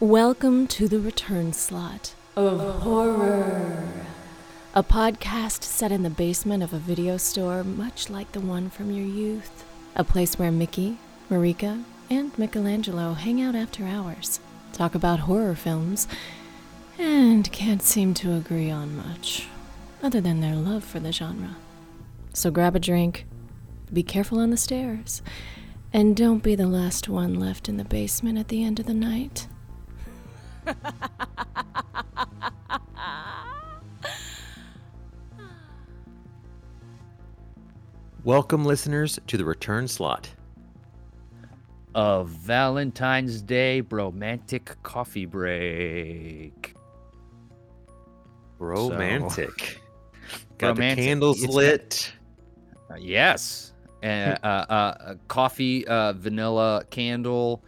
Welcome to the return slot of horror. A podcast set in the basement of a video store, much like the one from your youth. A place where Mickey, Marika, and Michelangelo hang out after hours, talk about horror films, and can't seem to agree on much, other than their love for the genre. So grab a drink, be careful on the stairs, and don't be the last one left in the basement at the end of the night. Welcome, listeners, to the return slot. of Valentine's Day romantic coffee break. Romantic. Got Romantic. the candles It's lit. Uh, yes, uh, uh, uh, a coffee uh, vanilla candle.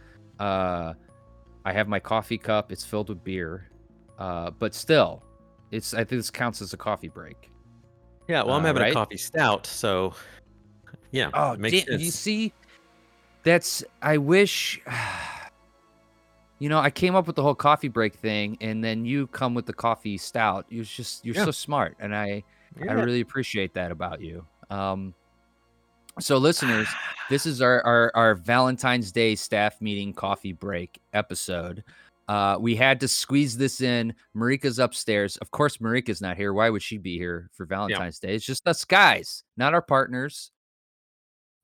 I have my coffee cup. It's filled with beer, uh, but still, it's. I think this counts as a coffee break. Yeah, well, I'm uh, having right? a coffee stout, so yeah. Oh, it makes damn, you see, that's. I wish. You know, I came up with the whole coffee break thing, and then you come with the coffee stout. You're just you're Yeah. so smart, and I I really appreciate that about you. Um, so listeners, this is our, our our Valentine's Day staff meeting coffee break episode. Uh, we had to squeeze this in. Marika's upstairs. Of course, Marika's not here. Why would she be here for Valentine's Day? It's just us guys, not our partners,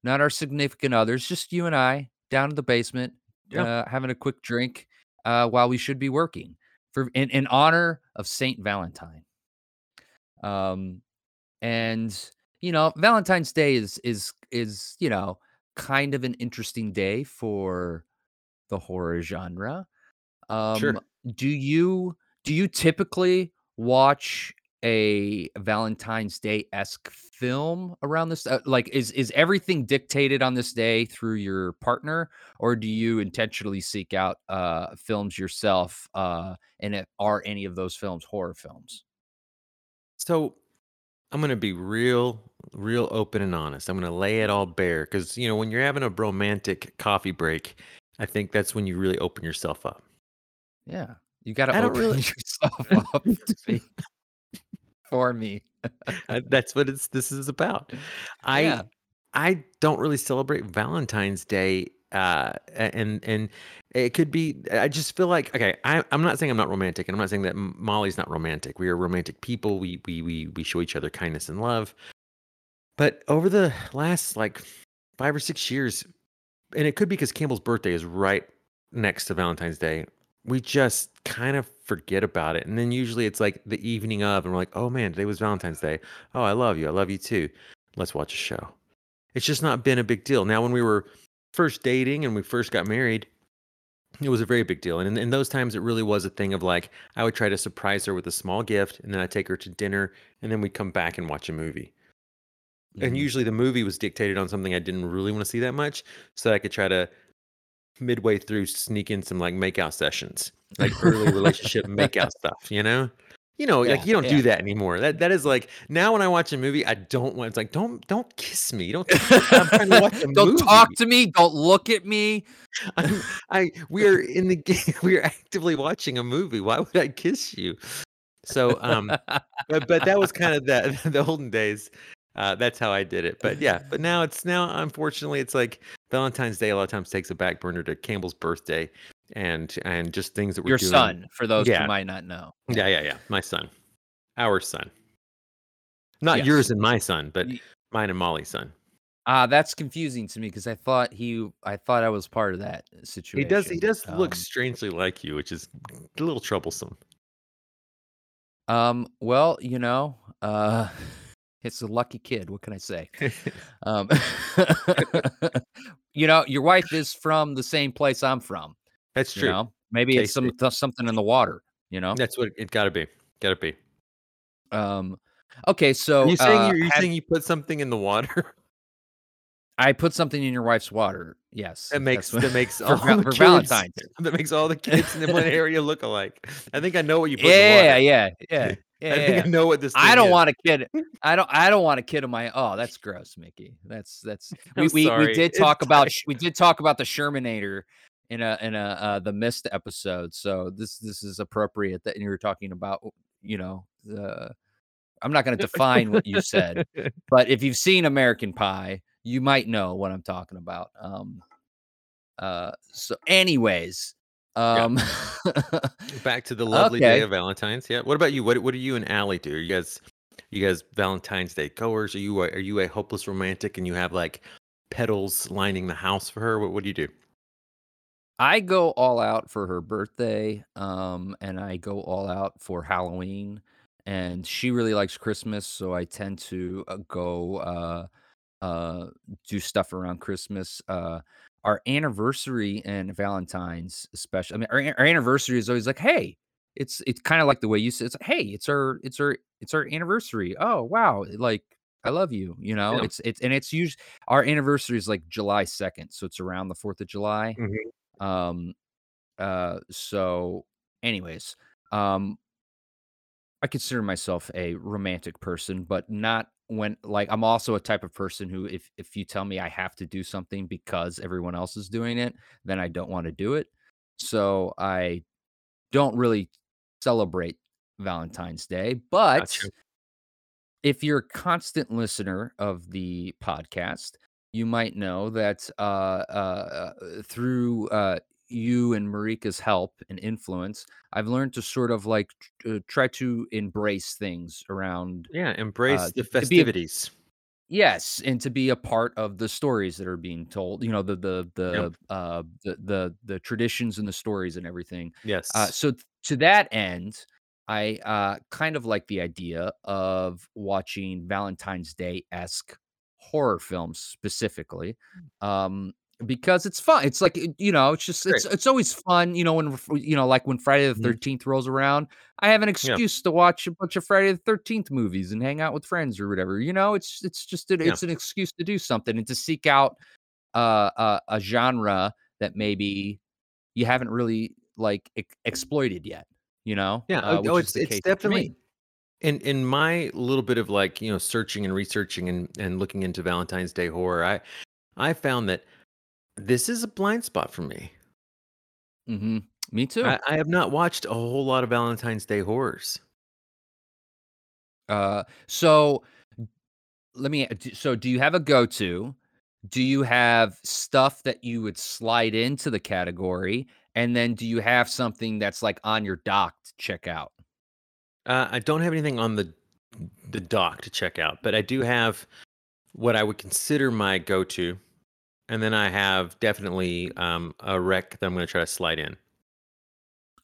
not our significant others. Just you and I down in the basement, Yeah. uh, having a quick drink uh, while we should be working for in, in honor of Saint Valentine. Um, and you know, Valentine's Day is is is you know kind of an interesting day for the horror genre. Um, Sure. Do you do you typically watch a Valentine's Day esque film around this? Uh, like, is is everything dictated on this day through your partner, or do you intentionally seek out uh, films yourself? Uh, and are any of those films horror films? So I'm gonna be real, real open and honest. I'm gonna lay it all bare because you know when you're having a romantic coffee break, I think that's when you really open yourself up. Yeah, you got to open really- yourself up to me for me. That's what it's this is about. I Yeah. I don't really celebrate Valentine's Day uh and and it could be I just feel like okay I, I'm not saying I'm not romantic and I'm not saying that Molly's not romantic. We are romantic people. We we we we show each other kindness and love. But over the last like five or six years and it could be because Campbell's birthday is right next to Valentine's Day we just kind of forget about it. And then usually it's like the evening of and we're like oh man today was Valentine's Day. Oh I love you. I love you too. Let's watch a show. It's just not been a big deal. Now, when we were first dating and we first got married, it was a very big deal. And in, in those times, it really was a thing of like, I would try to surprise her with a small gift, and then I'd take her to dinner, and then we'd come back and watch a movie. And Mhm. usually the movie was dictated on something I didn't really want to see that much, so I could try to midway through sneak in some like makeout sessions, like early relationship makeout stuff, you know? You know, like you don't yeah. do that anymore. That that is like now when I watch a movie, I don't want it's like don't don't kiss me. Don't I'm trying to watch a Don't talk to me. Don't look at me. I'm, I we are in the game. We are actively watching a movie. Why would I kiss you? So um, but but that was kind of that the olden days. Uh, that's how I did it. But yeah, but now it's now unfortunately it's like Valentine's Day a lot of times takes a back burner to Campbell's birthday and and just things that we're Your doing. son, for those Yeah. who might not know. Yeah, yeah, yeah. My son, our son, not Yes. yours and my son, but mine and Molly's son. Ah, that's confusing to me because I thought he, I thought I was part of that situation. He does. He does look Um, strangely like you, which is a little troublesome. Um. Well, you know, uh, it's a lucky kid. What can I say? Um, you know, your wife is from the same place I'm from. That's You true. know, maybe it's some th- something in the water. You know. That's what it got to be. Got to be. Um. Okay, so Are you saying uh, you saying you put something in the water I put something in your wife's water. Yes, that makes what- that makes for, all val- the for kids, Valentine's. that makes all the kids in one area look alike. I think I know what you put. in the Yeah, water. yeah, yeah, yeah. I think yeah. I know what this. Is. I don't is. want a kid. I don't. I don't want a kid of my. Oh, that's gross, Mickey. That's that's. We we, we did It's talk about. tight. We did talk about the Shermanator in a in a uh, the mist episode. So this this is appropriate that you were talking about. You know, the I'm not going to define what you said, but if you've seen American Pie, you might know what I'm talking about. Um, uh, so, anyways, um, Back to the lovely day of Valentine's. Yeah. What about you? What What do you and Allie do? Are you guys, you guys Valentine's Day goers? Are you a, Are you a hopeless romantic and you have like petals lining the house for her? What What do you do? I go all out for her birthday, um, and I go all out for Halloween. And she really likes Christmas, so I tend to uh, go uh, uh, do stuff around Christmas. Uh, our anniversary and Valentine's, especially. I mean, our, our anniversary is always like, hey, it's it's kind of like the way you said. It's like, hey, it's our it's our it's our anniversary. Oh wow, like I love you. You know, Yeah. it's it's and it's usually our anniversary is like July second, so it's around the Fourth of July. Mhm. Um, uh, so anyways, um, I consider myself a romantic person, but not when like I'm also a type of person who if if you tell me I have to do something because everyone else is doing it, then I don't want to do it. So I don't really celebrate Valentine's Day, but Gotcha. if you're a constant listener of the podcast, you might know that uh, uh, uh, through uh, you and Marika's help and influence, I've learned to sort of like tr- uh, try to embrace things around Yeah. uh, Embrace the to a festivities. yes, and to be a part of the stories that are being told. You know, the the Yep. the uh, the the the traditions and the stories and everything. Uh, Yes. so th- to that end, I uh, kind of like the idea of watching Valentine's Day esque horror films specifically, um, because it's fun. It's like you know, it's just it's it's always fun. You know, when you know, like when Friday the Mhm. Thirteenth rolls around, I have an Yeah. excuse to watch a bunch of Friday the Thirteenth movies and hang out with friends or whatever. You know, it's it's just Yeah. it's an excuse to do something and to seek out uh, a, a genre that maybe you haven't really like ex- exploited yet. You know, Yeah. uh, Oh, oh, is it's it's definitely in in my little bit of like you know searching and researching and and looking into Valentine's Day horror. I I found that this is a blind spot for me. hmm Me too. I, I have not watched a whole lot of Valentine's Day horrors. Uh, so let me. So, do you have a go-to? Do you have stuff that you would slide into the category, and then do you have something that's like on your dock to check out? Uh, I don't have anything on the the dock to check out, but I do have what I would consider my go-to, and then I have definitely um, a rec that I'm going to try to slide in.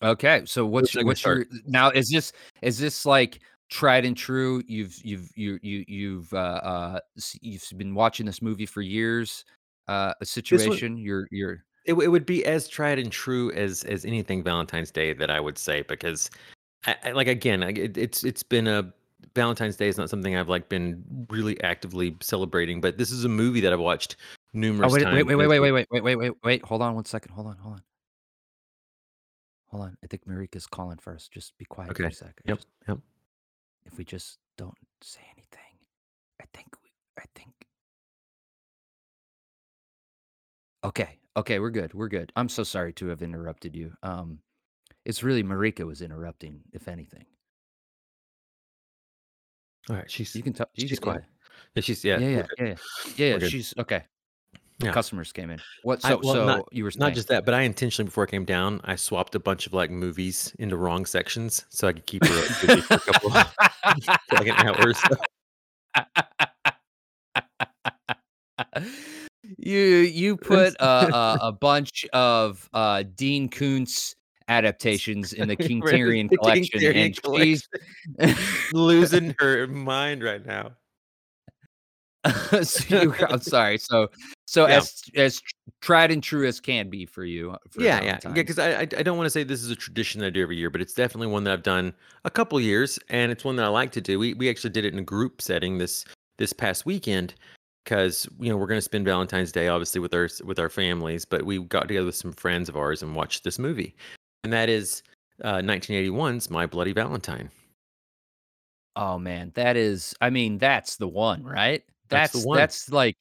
Okay, so what's can what's your now? Is this is this like tried and true? You've you've you you you've uh, uh you've been watching this movie for years. Uh, a This one situation. You're you're it, it would be as tried and true as as anything Valentine's Day that I would say because I, I, like again it, it's it's been a Valentine's Day is not something I've like been really actively celebrating, but this is a movie that I've watched Oh numerous wait, wait, times. wait, and wait, wait, wait, wait, wait, wait, wait, wait. Hold on one second. Hold on, hold on, hold on. I think Marika's calling first. Just be quiet for a second. Yep. Just, Yep. if we just don't say anything, I think we, I think. Okay, okay, we're good. We're good. I'm so sorry to have interrupted you. Um, it's really Marika was interrupting, if anything. All right. She's You can talk. You she's can, quiet. Yeah, she's yeah. Yeah, yeah, yeah, yeah, yeah. yeah, We're good. She's okay. The Yeah. customers came in. What? I So, well so not you were not just that, but I intentionally before I came down, I swapped a bunch of like movies into wrong sections so I could keep her up for a couple for like an hour so. you you put a, a, a bunch of uh, Dean Koontz adaptations in the King the Tyrion King collection, Tyrion and she's Losing her mind right now. so you, I'm sorry. So so Yeah. as as tried and true as can be for you. For Yeah, yeah, yeah. Because I, I I don't want to say this is a tradition that I do every year, but it's definitely one that I've done a couple years, and it's one that I like to do. We we actually did it in a group setting this this past weekend because you know we're going to spend Valentine's Day obviously with our with our families, but we got together with some friends of ours and watched this movie, and that is uh, 1981's My Bloody Valentine. Oh man, that is. I mean, that's the one, right? That's the That's one. that's like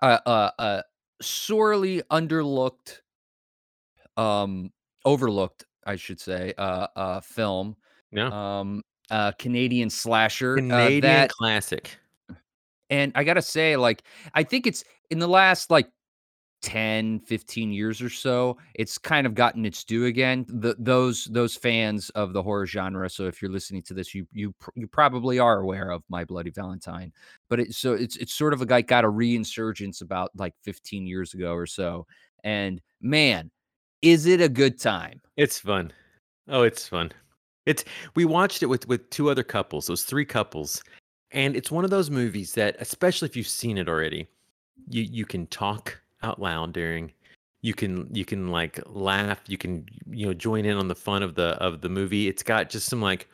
a a, a sorely underlooked um, overlooked, I should say, uh, uh, film. Yeah. Um, uh, Canadian slasher. Uh, Canadian that classic. and I gotta say, like, I think it's in the last like 10, 15 years or so, it's kind of gotten its due again. The, those those fans of the horror genre. So if you're listening to this, you you you probably are aware of My Bloody Valentine. But it, so it's it's sort of guy got a reinsurgence about like 15 years ago or so. And man, is it a good time? It's fun. Oh, it's fun. It's we watched it with with two other couples. Those three couples, and it's one of those movies that, especially if you've seen it already, you you can talk out loud during. You can you can like laugh. You can you know join in on the fun of the of the movie. It's got just some like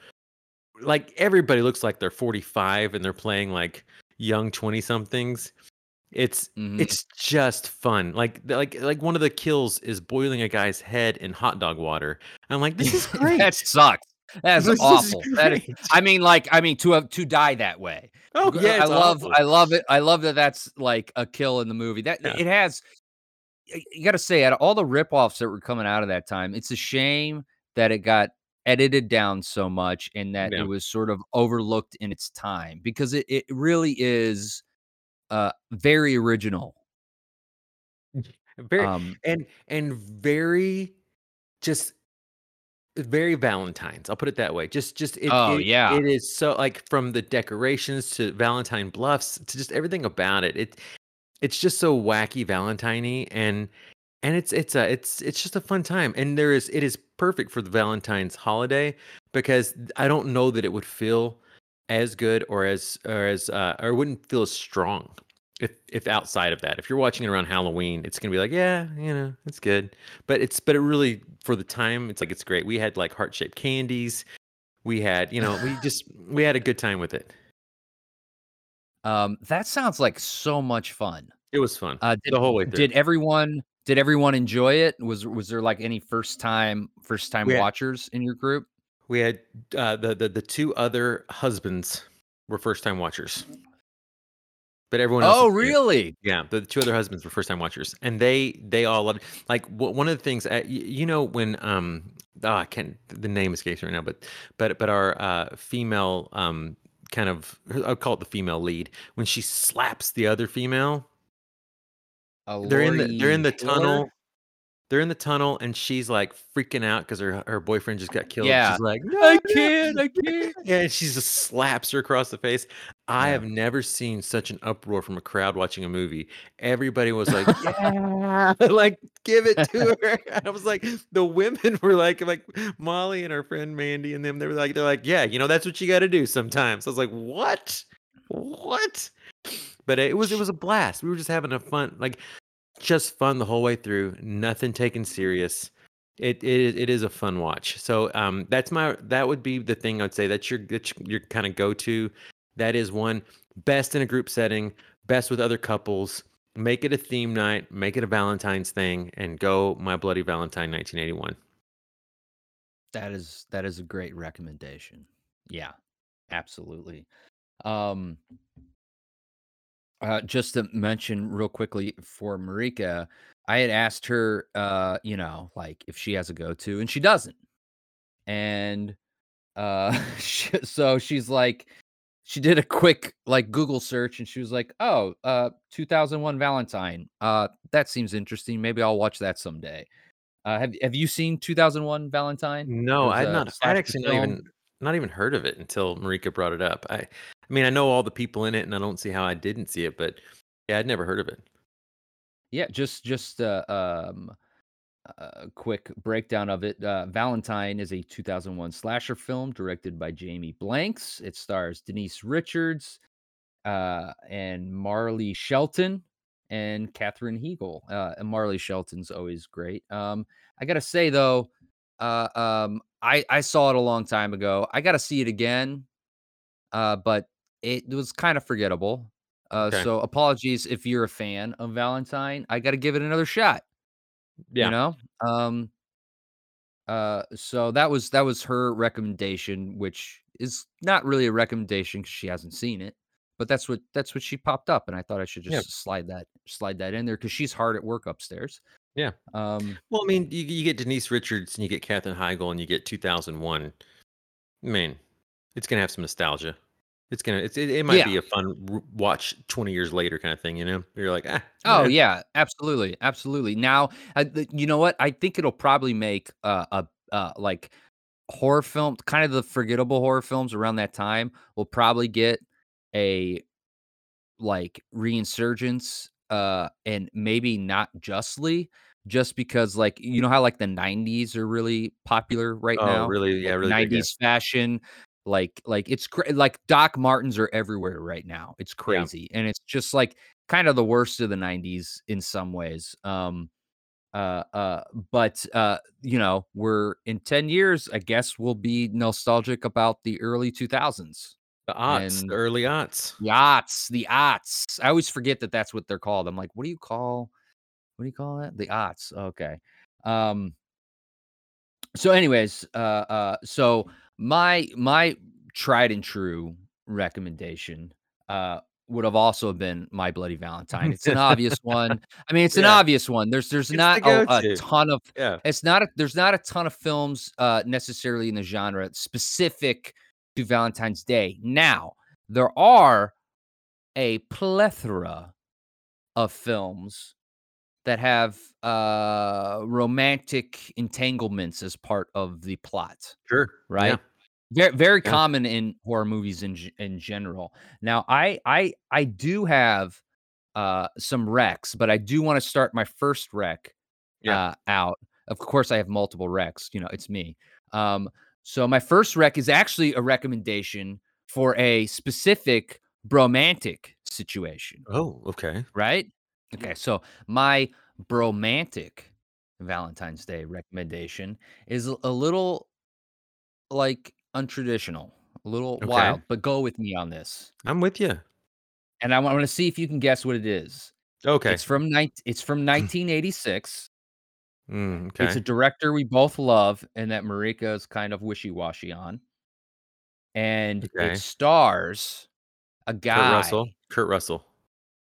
like everybody looks like they're 45 and they're playing like young 20 somethings. It's Mhm. it's just fun. Like like like one of the kills is boiling a guy's head in hot dog water. I'm like, this is great. that sucks. That's awful. That is. I mean, like, I mean, to to die that way. Oh yeah, I love, awful. I love it. I love that. That's like a kill in the movie. That Yeah. it has. You got to say, out of all the ripoffs that were coming out of that time, it's a shame that it got edited down so much and that Yeah. it was sort of overlooked in its time because it, it really is uh very original. very Um, and and very just very Valentine's. I'll put it that way. Just just it, Oh, it- yeah. it is so like from the decorations to Valentine Bluffs to just everything about it. It it's just so wacky Valentine and and it's it's a it's it's just a fun time and there is it is perfect for the Valentine's holiday because I don't know that it would feel as good or as or as uh, or wouldn't feel as strong if if outside of that if you're watching it around Halloween it's gonna be like yeah you know it's good but it's but it really for the time it's like it's great we had like heart shaped candies we had you know we just we had a good time with it um, that sounds like so much fun. it was fun Uh, did, the whole way through did everyone did everyone enjoy it? Was was there like any first time first time had- watchers in your group? We had uh, the, the the two other husbands were first time watchers, but everyone else. Oh, really? Yeah, the two other husbands were first time watchers, and they they all loved. Like w- one of the things, uh, you know, when um, oh, I can't the name escapes me right now, but but but our uh female um kind of I'll call it the female lead when she slaps the other female. A They're in the they're in the tunnel. They're in the tunnel, and she's like freaking out because her her boyfriend just got killed. Yeah. She's like, I "No, no." can't. I can't. Yeah, and she just slaps her across the face. I Yeah. have never seen such an uproar from a crowd watching a movie. Everybody was like, "Yeah, like give it to her." I was like, the women were like, like Molly and our friend Mandy and them. They were like, they're like, "Yeah, you know, that's what you got to do sometimes." I was like, "What? What?" But it was it was a blast. We were just having a fun, like, just fun the whole way through. Nothing taken serious it it it is a fun watch. So um that's my that would be the thing I'd say that's your that's your kind of go to. That is one best in a group setting, best with other couples. Make it a theme night, make it a Valentine's thing, and go My Bloody Valentine 1981. That is that is a great recommendation. Yeah, absolutely. Um, uh, just to mention real quickly for Marika, I had asked her, uh, you know, like if she has a go-to, and she doesn't. And uh, sh- so she's like, she did a quick like Google search, and she was like, "Oh, uh, 2001 Valentine. Uh, that seems interesting. Maybe I'll watch that someday." Uh, have Have you seen 2001 Valentine? No, I've not slasher actually not even not even heard of it until Marika brought it up. I I mean I know all the people in it and I don't see how I didn't see it, but yeah, I'd never heard of it. Yeah, just just uh, um, a quick breakdown of it. Uh, Valentine is a 2001 slasher film directed by Jamie Blanks. It stars Denise Richards uh, and Marley Shelton and Catherine Hegel. Uh, and Marley Shelton's always great. Um, I gotta say though, uh, um, I I saw it a long time ago. I gotta see it again, uh, but it was kind of forgettable. Uh, Okay. so apologies if you're a fan of Valentine. I got to give it another shot. Yeah. You know. Um. Uh. So that was that was her recommendation, which is not really a recommendation because she hasn't seen it. But that's what that's what she popped up, and I thought I should just Yeah. slide that slide that in there because she's hard at work upstairs. Yeah. Um, Well, I mean, you, you get Denise Richards and you get Katherine Heigl and you get 2001. I mean, it's gonna have some nostalgia. It's gonna it's it, it might Yeah. be a fun watch 20 years later kind of thing. You know, you're like, ah, Oh eh. yeah, absolutely, absolutely. Now, uh, th- you know what? I think it'll probably make uh, a uh, like horror film, kind of the forgettable horror films around that time. Will probably get a like reinsurgence, uh, and maybe not justly, just because like you know how like the '90s are really popular right Oh, now, really? Yeah, really big. yeah. '90s fashion. Like, like it's cra- like Doc Martens are everywhere right now. It's crazy, and it's just like kind of the worst of the 90s in some ways um uh uh but uh you know we're in 10 years i guess we'll be nostalgic about the early 2000s The aughts, and- the early aughts. the aughts the aughts. I always forget that that's what they're called. I'm like what do you call what do you call that? The aughts okay. Um so anyways uh uh so my my tried and true recommendation uh would have also been my bloody valentine. It's an obvious one. I mean it's an obvious one. There's there's It's not the a, a ton of Yeah. it's not a, there's not a ton of films uh necessarily in the genre specific to valentine's day now there are a plethora of films that have uh romantic entanglements as part of the plot Sure. right Yeah. very very Yeah. common in horror movies in in general now i i i do have uh some wrecks, but i do want to start my first wreck Yeah. uh out of course i have multiple wrecks. you know it's me um so my first rec is actually a recommendation for a specific bromantic situation Oh, okay. right? Okay, so my bromantic Valentine's Day recommendation is a little like untraditional, a little Okay. wild, but go with me on this. I'm with you. And I want to see if you can guess what it is. Okay. It's from nine. It's from mm. 1986. Mm, okay. It's a director we both love, and that Marika is kind of wishy washy on. And Okay. it stars a guy. Kurt Russell. Kurt Russell.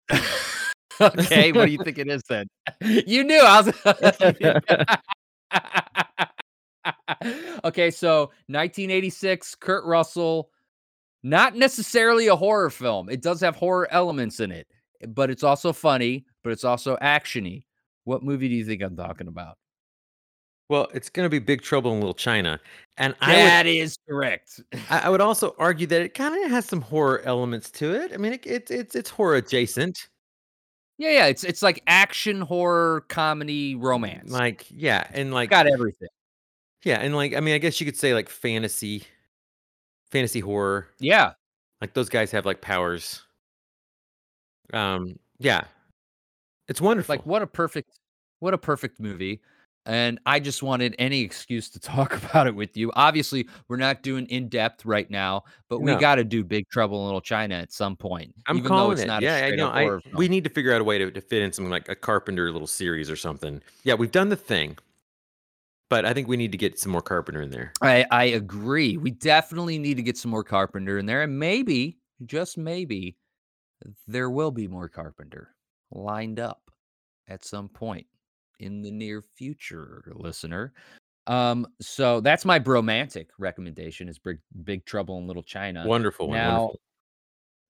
okay, what do you think it is then? You knew I was. okay, so 1986, Kurt Russell, not necessarily a horror film. It does have horror elements in it, but it's also funny, but it's also actiony. What movie do you think I'm talking about? Well, it's going to be Big Trouble in Little China, and I would That is correct. I, would also argue that it kind of has some horror elements to it. I mean, it, it's it's it's horror adjacent. Yeah, yeah, it's it's like action, horror, comedy, romance. Like yeah, and like got everything. yeah, and like I mean, I guess you could say like fantasy, fantasy horror. Yeah, Like those guys have like powers. Um, yeah, it's wonderful. like what a perfect what a perfect movie and i just wanted any excuse to talk about it with you obviously we're not doing in depth right now but we No. got to do big trouble in little china at some point I'm even though calling it's it. not yeah, a I know. I we need to figure out a way to, to fit in something like a Carpenter little series or something. Yeah, we've done the thing, but I think we need to get some more Carpenter in there. I, I agree we definitely need to get some more carpenter in there and maybe just maybe there will be more carpenter lined up at some point in the near future listener um so that's my bromantic recommendation is big, big trouble in little china Wonderful now- wonderful.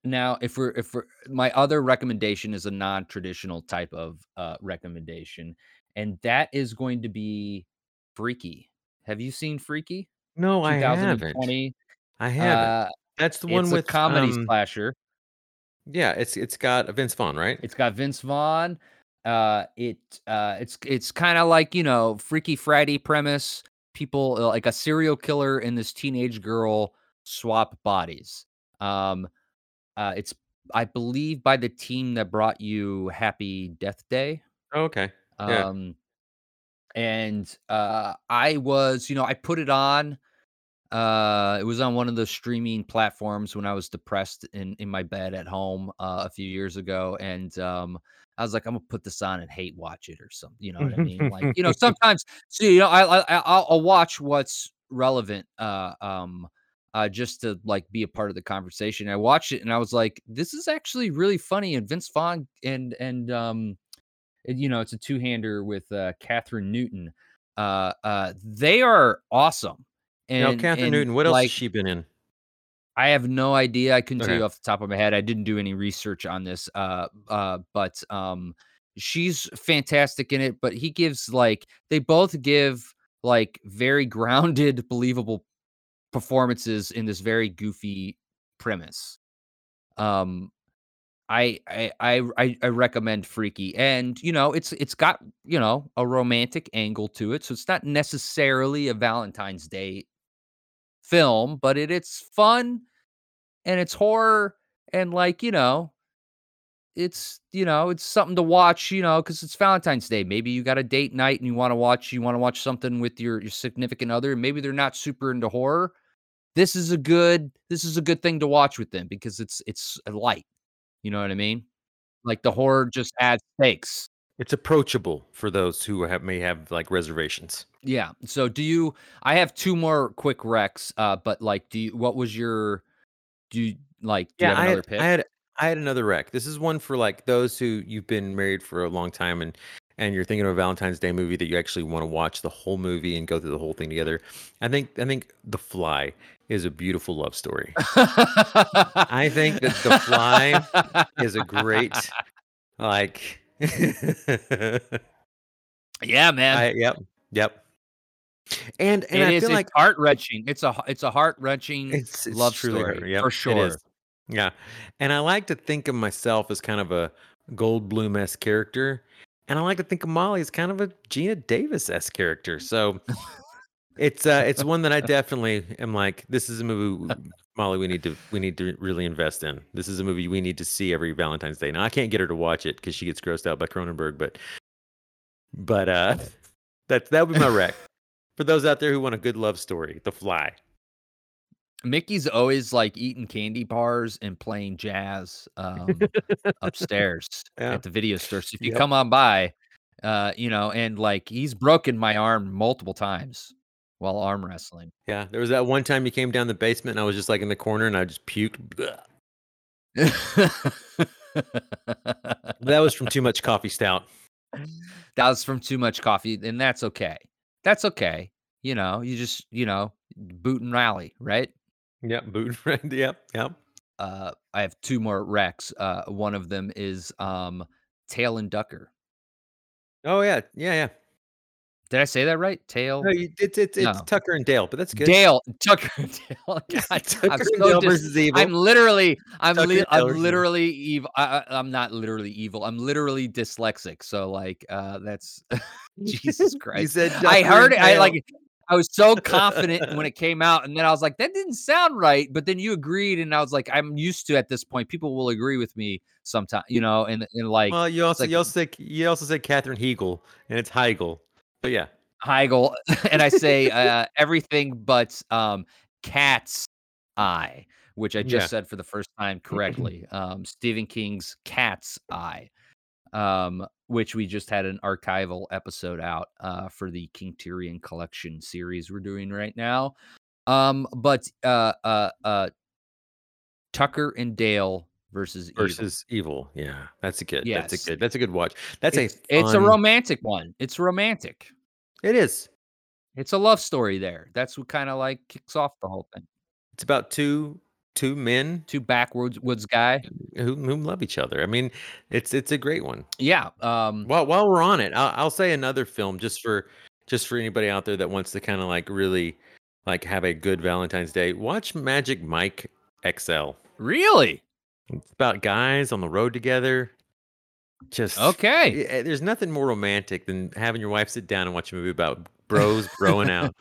Now, if we're if we're my other recommendation is a non-traditional type of uh recommendation, and that is going to be Freaky. Have you seen Freaky? No, I haven't. I haven't. Uh, That's the one with comedy um, slasher. Yeah, it's it's got Vince Vaughn, right? It's got Vince Vaughn. Uh, it uh, it's it's kind of like you know Freaky Friday premise. People uh, like a serial killer and this teenage girl swap bodies. Um, uh, it's I believe by the team that brought you Happy Death Day. Oh, okay. Yeah. Um, and uh, I was, you know, I put it on. Uh, it was on one of the streaming platforms when I was depressed in in my bed at home uh, a few years ago, and um, I was like, I'm gonna put this on and hate watch it or something. You know what I mean? Like, you know, sometimes, so you know, I, I I- I'll, I'll watch what's relevant. Uh, um, uh, just to like be a part of the conversation. I watched it and I was like, this is actually really funny. And Vince Vaughn and and um you know, it's a two hander with uh, Kathryn Newton. Uh, uh, they are awesome. And, now, Kathryn and, Newton, what else like, has she been in? I have no idea. I couldn't tell you off the top of my head. I didn't do any research on this. Uh, uh, but um, she's fantastic in it. But he gives like they both give like very grounded, believable performances in this very goofy premise. Um, I I I, I recommend Freaky, and you know it's it's got you know a romantic angle to it, so it's not necessarily a Valentine's Day film, but it it's fun and it's horror and like you know it's you know it's something to watch you know because it's valentine's day. Maybe you got a date night and you want to watch you want to watch something with your your significant other maybe they're not super into horror. This is a good this is a good thing to watch with them because it's it's a light. You know what i mean? Like the horror just adds stakes It's approachable for those who have may have like reservations. yeah so do you i have two more quick recs uh but like do you what was your do you like do you have I had, pick I had I had another rec. This is one for like those who you've been married for a long time and and you're thinking of a Valentine's Day movie that you actually want to watch the whole movie and go through the whole thing together. I think I think The Fly is a beautiful love story. I think that The Fly is a great like yeah man I yep yep. And and It I is. feel It's like heart wrenching. It's a it's a heart wrenching love story Yep, for sure. Yeah. And I like to think of myself as kind of a Gold Goldblum esque character. And I like to think of Molly as kind of a Geena Davis esque character. So it's uh it's one that I definitely am like, this is a movie Molly we need to we need to really invest in. This is a movie we need to see every Valentine's Day. Now I can't get her to watch it because she gets grossed out by Cronenberg, but but uh that that would be my rec. For those out there who want a good love story, The Fly. Mickey's always like eating candy bars and playing jazz um, upstairs Yeah. at the video store. So if you Yep. come on by, uh, you know, and like he's broken my arm multiple times while arm wrestling. Yeah, there was that one time you came down the basement and I was just like in the corner and I just puked. That was from too much coffee stout. that was from too much coffee, and that's okay. That's okay. You know, you just you know boot and rally, right? Yep, boot friend. Yep, yep. uh I have two more wrecks. Uh one of them is um Tail and Ducker. Oh yeah, yeah, yeah. Did I say that right? Tail No, you, it's it's it's Tucker and Dale, but that's good. Dale Tucker and Dale. God, Tucker I'm and so Dale dis- versus evil. I'm literally I'm li- I'm literally evil. I, I'm not literally evil. I'm literally dyslexic. So like uh that's Jesus you Christ. said I heard it. I like I was so confident when it came out, and then I was like, that didn't sound right. But then you agreed, and I was like, I'm used to at this point. People will agree with me sometimes, you know, and and like Well, you also like- you also say you also said Catherine Hegel, and it's Heigl. But yeah, Heigl, and I say uh, everything but um, cat's eye, which I just Yeah. said for the first time correctly. Um, Stephen King's Cat's Eye, um, which we just had an archival episode out uh, for the King Tyrion collection series we're doing right now. Um, but uh, uh, uh, Tucker and Dale versus Evil. versus evil. Yeah, that's a good. Yes. That's a good. That's a good watch. That's It's, a. it's a romantic one. It's romantic. It is. It's a love story there. That's what kind of like kicks off the whole thing. It's about two two men Two backwards woods guy. who who love each other. I mean, it's it's a great one. Yeah. Um While while we're on it, I'll, I'll say another film just for just for anybody out there that wants to kind of like really like have a good Valentine's Day. Watch Magic Mike XL. really? It's about guys on the road together. Just Okay. Yeah, There's nothing more romantic than having your wife sit down and watch a movie about bros broing out.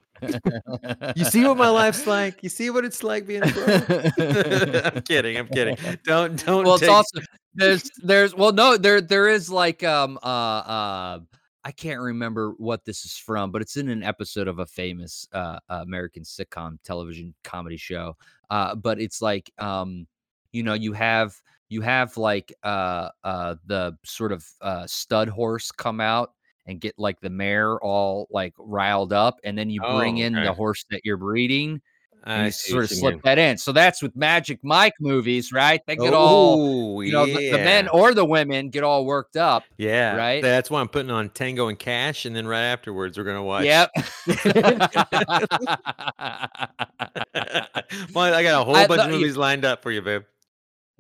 You see what my life's like. You see what it's like being a bro. I'm kidding. I'm kidding. Don't don't. well, it's take- also there's there's well no there there is like um uh uh I can't remember what this is from, but it's in an episode of a famous uh American sitcom television comedy show. Uh but it's like um you know you have you have like uh uh the sort of uh stud horse come out and get like the mare all like riled up and then you bring Oh, in the horse that you're breeding And I you sort of slip mean. that in. So that's with Magic Mike movies, right? They get all, you know, the, the men or the women get all worked up. Yeah. right? That's why I'm putting on Tango and Cash, and then right afterwards we're gonna watch. Yep. well, I got a whole I- bunch of movies lined up for you, babe.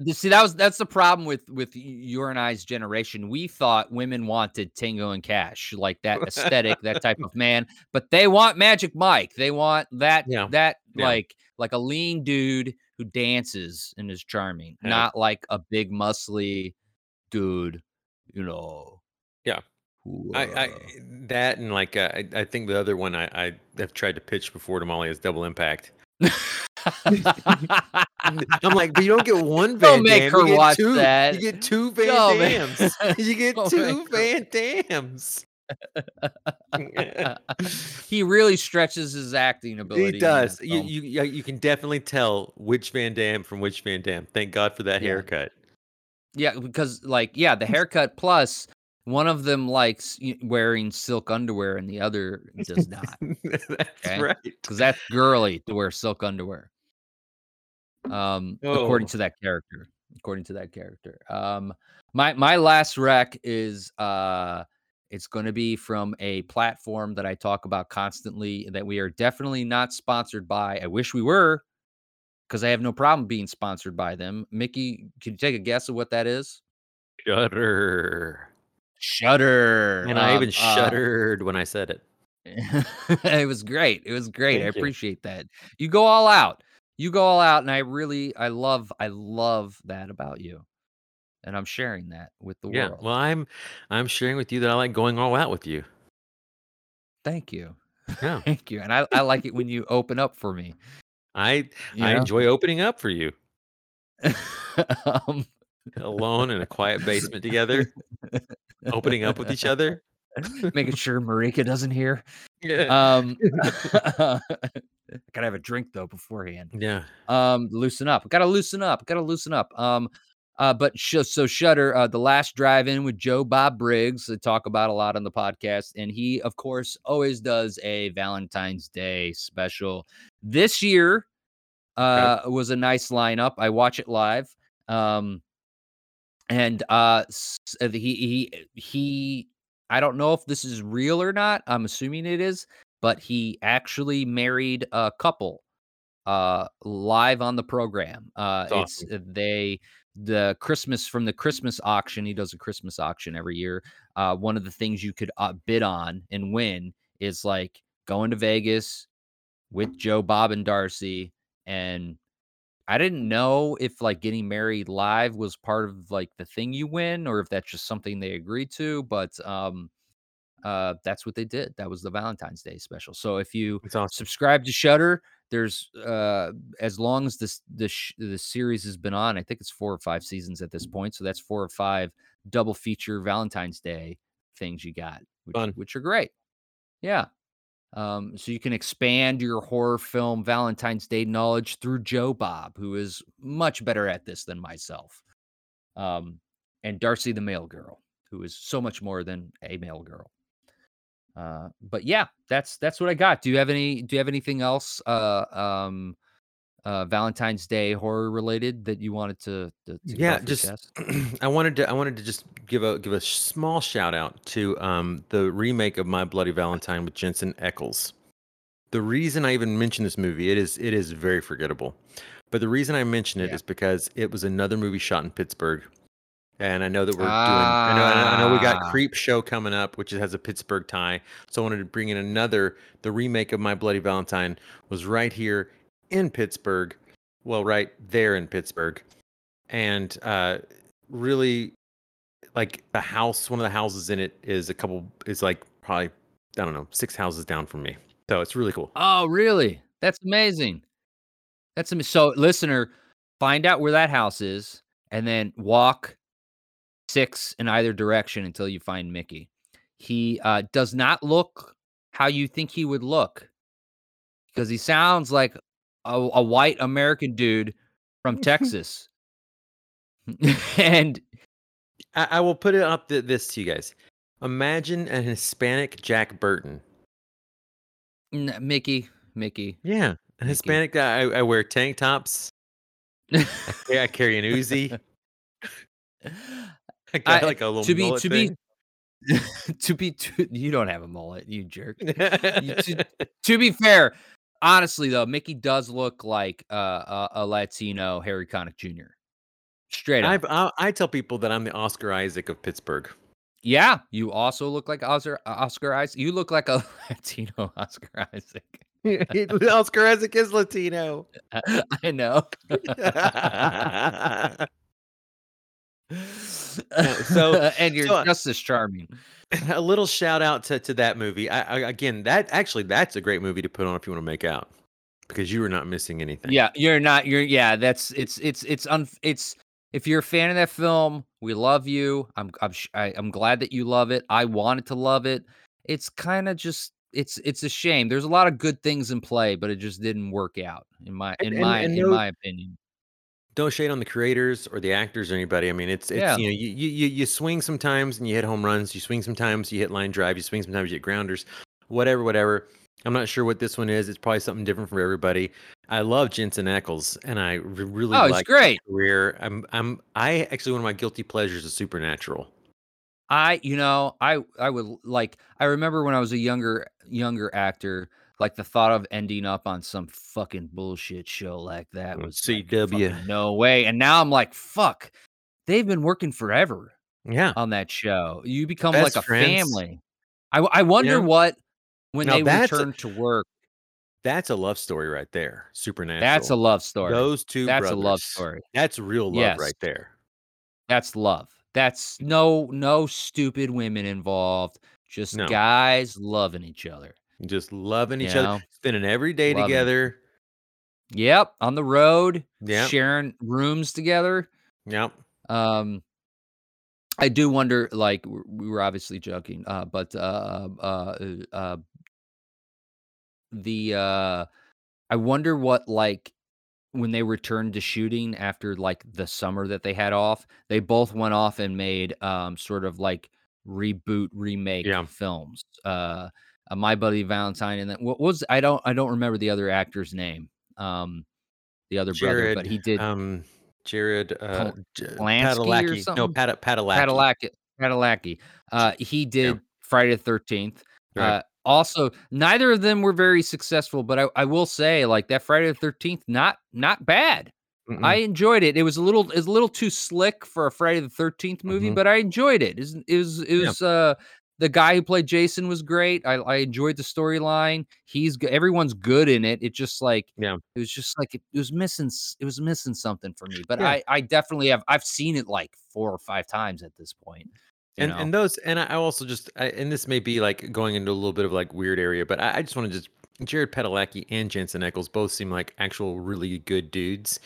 See, that was that's the problem with with your and I's generation. We thought women wanted Tango and Cash, like that aesthetic, that type of man, but they want Magic Mike. They want that Yeah, that yeah. like like a lean dude who dances and is charming, Yeah. not like a big muscly dude, you know. Yeah. who, I, I uh, that and like uh, I, I think the other one I, I have tried to pitch before to Molly is Double Impact. I'm like, but you don't get one Van Don't make Damme, her you get watch two. that. You get two Van Don't Dams. You get Don't two Van Dammes. he really stretches his acting ability. He does. You, you you you can definitely tell which Van Damme from which Van Damme. Thank God for that Yeah. haircut. Yeah, because like yeah, the haircut plus one of them likes wearing silk underwear and the other does not. That's Okay. right. Because that's girly to wear silk underwear. Um, according Oh. to that character. According to that character. Um, my my last rec is uh, it's going to be from a platform that I talk about constantly that we are definitely not sponsored by. I wish we were, because I have no problem being sponsored by them. Mickey, can you take a guess of what that is? Shudder. And I even Um, uh, shuddered when I said it. it was great. It was great. I Thank you. appreciate that. You go all out. You go all out, and I really, I love, I love that about you, and I'm sharing that with the Yeah. world. Well, I'm I'm sharing with you that I like going all out with you. Thank you, Yeah. thank you, and I, I like it when you open up for me. I You I know? enjoy opening up for you. um, Alone in a quiet basement together, opening up with each other. making sure Marika doesn't hear. Yeah. Um, gotta have a drink though beforehand. yeah. um loosen up gotta loosen up gotta loosen up um uh but sh- so Shudder uh the last drive-in with joe bob briggs i talk about a lot on the podcast and he of course always does a valentine's day special this year uh was a nice lineup i watch it live um and uh uh, he he he i don't know if this is real or not i'm assuming it is but he actually married a couple uh live on the program uh That's it's uh, they the christmas from the christmas auction he does a christmas auction every year uh one of the things you could uh, bid on and win is like going to vegas with joe bob and darcy and i didn't know if like getting married live was part of like the thing you win or if that's just something they agreed to but um uh that's what they did that was the valentine's day special so if you awesome. subscribe to Shudder. There's uh as long as this the sh- the series has been on, I think it's four or five seasons at this point. So that's four or five double feature Valentine's Day things you got, which, Fun. which are great. Yeah. Um, so you can expand your horror film Valentine's Day knowledge through Joe Bob, who is much better at this than myself. Um, and Darcy the Mail Girl, who is so much more than a Mail Girl. Uh, but yeah, that's that's what I got. Do you have any? Do you have anything else? Uh, um, uh, Valentine's Day horror related that you wanted to? to, to yeah just i wanted to i wanted to just give a give a small shout out to um the remake of my bloody valentine with jensen Ackles. the reason i even mention this movie it is it is very forgettable but the reason i mention it is Yeah. because it was another movie shot in pittsburgh and i know that we're doing I, know, I know we got Ah. Creepshow coming up which has a pittsburgh tie so i wanted to bring in another the remake of my bloody valentine was right here in pittsburgh well right there in pittsburgh and uh really like the house one of the houses in it is a couple is like probably i don't know six houses down from me so it's really cool Oh, really? That's amazing. That's amazing. So, listener, find out where that house is, and then walk six in either direction until you find Mickey. He uh, does not look how you think he would look because he sounds like a, a white American dude from Texas. and I, I will put it up th- this to you guys imagine an hispanic jack burton n- Mickey, Mickey, yeah An Hispanic guy. I, I wear tank tops. I, I carry an Uzi. I got like a little to be- to be- to be to, you don't have a mullet, you jerk. to be fair, honestly though, Mickey does look like uh, a, a Latino Harry Connick Jr. Straight up. I, I I tell people that I'm the Oscar Isaac of Pittsburgh. yeah, you also look like Oscar Oscar Isaac. You look like a Latino Oscar Isaac. Oscar Isaac is Latino. I know. So- and you're so- uh, just as charming. a little shout out to, to that movie. I, I again, that actually that's a great movie to put on if you want to make out because you are not missing anything. Yeah, you're not. You're yeah. That's it's it's it's un. It's if you're a fan of that film, we love you. I'm I'm sh- I, I'm glad that you love it. I wanted to love it. It's kind of just it's it's a shame. There's a lot of good things in play, but it just didn't work out in my in And- and- my and in no- my opinion. Don't shade on the creators or the actors or anybody. I mean, it's it's Yeah. you know you, you you swing sometimes and you hit home runs. You swing sometimes you hit line drive. You swing sometimes you hit grounders. Whatever, whatever. I'm not sure what this one is. It's probably something different for everybody. I love Jensen Ackles, and I really Oh, like his great. career. I'm I'm I actually one of my guilty pleasures is Supernatural. I you know I I would like I remember when I was a younger younger actor. Like the thought of ending up on some fucking bullshit show like that On was CW. fucking no way. And now I'm like, fuck, they've been working forever. Yeah, on that show. You become Best like a friends. family. I wonder Yeah. what when Now they that's a- return to work. that's a love story right there. Supernatural. That's a love story. Those two. That's a love story. That's real love Yes. right there. That's love. That's no no stupid women involved. Just No. guys loving each other. Just loving each You other, know? spending every day together. Yep, on the road, Yep. sharing rooms together. Yep. Um, I do wonder. Like we were obviously joking, uh, but uh, uh, uh, uh, the uh, I wonder what like when they returned to shooting after like the summer that they had off. They both went off and made um sort of like reboot remake Yeah. films. Uh, uh, My Buddy Valentine, and then what was I don't I don't remember the other actor's name. Um, the other brother, but he did Um, Jared. Uh, or Padalecki. No? Pad- Padalecki. Padalecki. Uh, he did Friday the Thirteenth. Right. Uh, also, neither of them were very successful, but I, I will say, like that Friday the Thirteenth, not not bad. Mm-mm. I enjoyed it. It was a little it was a little too slick for a Friday the Thirteenth movie, Mhm. but I enjoyed it. It was it was, it Yeah. uh the guy who played Jason was great. I, I enjoyed the storyline. He's everyone's good in it. It just like Yeah. it was just like it, it was missing it was missing something for me. But Yeah. I I definitely have I've seen it like four or five times at this point. and know? and those and I also just I, and this may be like going into a little bit of like weird area, but I, I just want to just Jared Padalecki and Jensen Ackles both seem like actual really good dudes,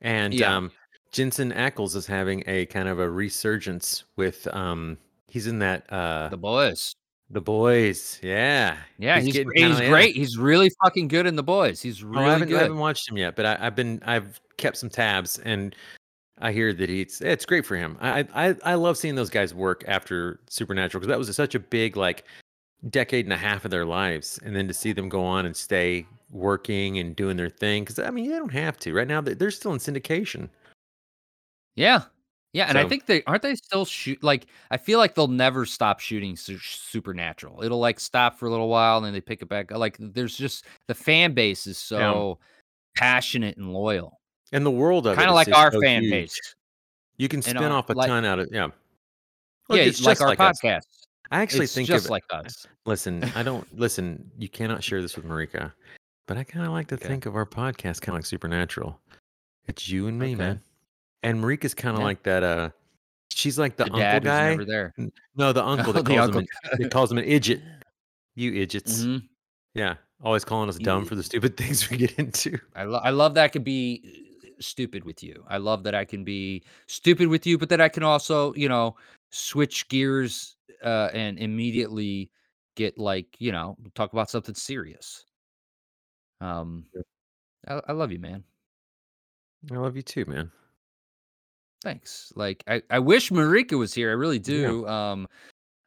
and Yeah. um, Jensen Ackles is having a kind of a resurgence with um he's in that uh the boys. the boys yeah Yeah, he's, he's yeah. great. He's really fucking good in the boys. He's Oh, really I haven't, I haven't watched him yet, but I, I've been I've kept some tabs, and I hear that he's it's great for him. I I I love seeing those guys work after Supernatural because that was such a big like decade and a half of their lives, and then to see them go on and stay working and doing their thing because I mean they don't have to right now. They're still in syndication. Yeah. Yeah, and I think they aren't they still shoot like I feel like they'll never stop shooting su- Supernatural. It'll like stop for a little while and then they pick it back. Like there's just the fan base is so passionate and loyal. And the world of Kind of like our so fan huge. base. You can spin off a like- ton out of yeah. Look, yeah, it's like just our like us. podcast. I actually it's think just of like us. Listen, I don't listen. You cannot share this with Marika, but I kind of like to Okay. think of our podcast kind of like Supernatural. It's you and me, Okay. man. And Marika's kind of Yeah. like that. Uh, she's like the, The, uncle guy. never there. No, the uncle that the calls uncle. him. An, that calls him an idiot. You idiots. Mhm. Yeah, always calling us dumb for the stupid things we get into. I, lo- I love that I could be uh, stupid with you. I love that I can be stupid with you, but that I can also, you know, switch gears uh, and immediately get like, you know, talk about something serious. Um, I, I love you, man. I love you too, man. Thanks. Like, I, I wish Marika was here. I really Yeah. do. Um,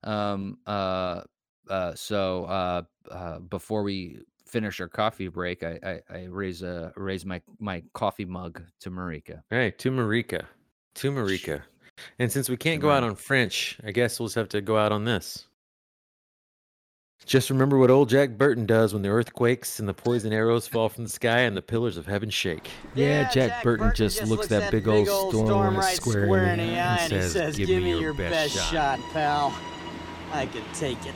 um, uh, uh, so uh, uh, before we finish our coffee break, I I, I raise a raise my my coffee mug to Marika. Hey, to Marika. To Marika. And since we can't go out on French, I guess we'll just have to go out on this. Just remember what old Jack Burton does when the earthquakes and the poison arrows fall from the sky and the pillars of heaven shake. Yeah, Jack, Burton, just looks that big old storm, right square in the eye and, says, "Give me your best shot, pal. I can take it."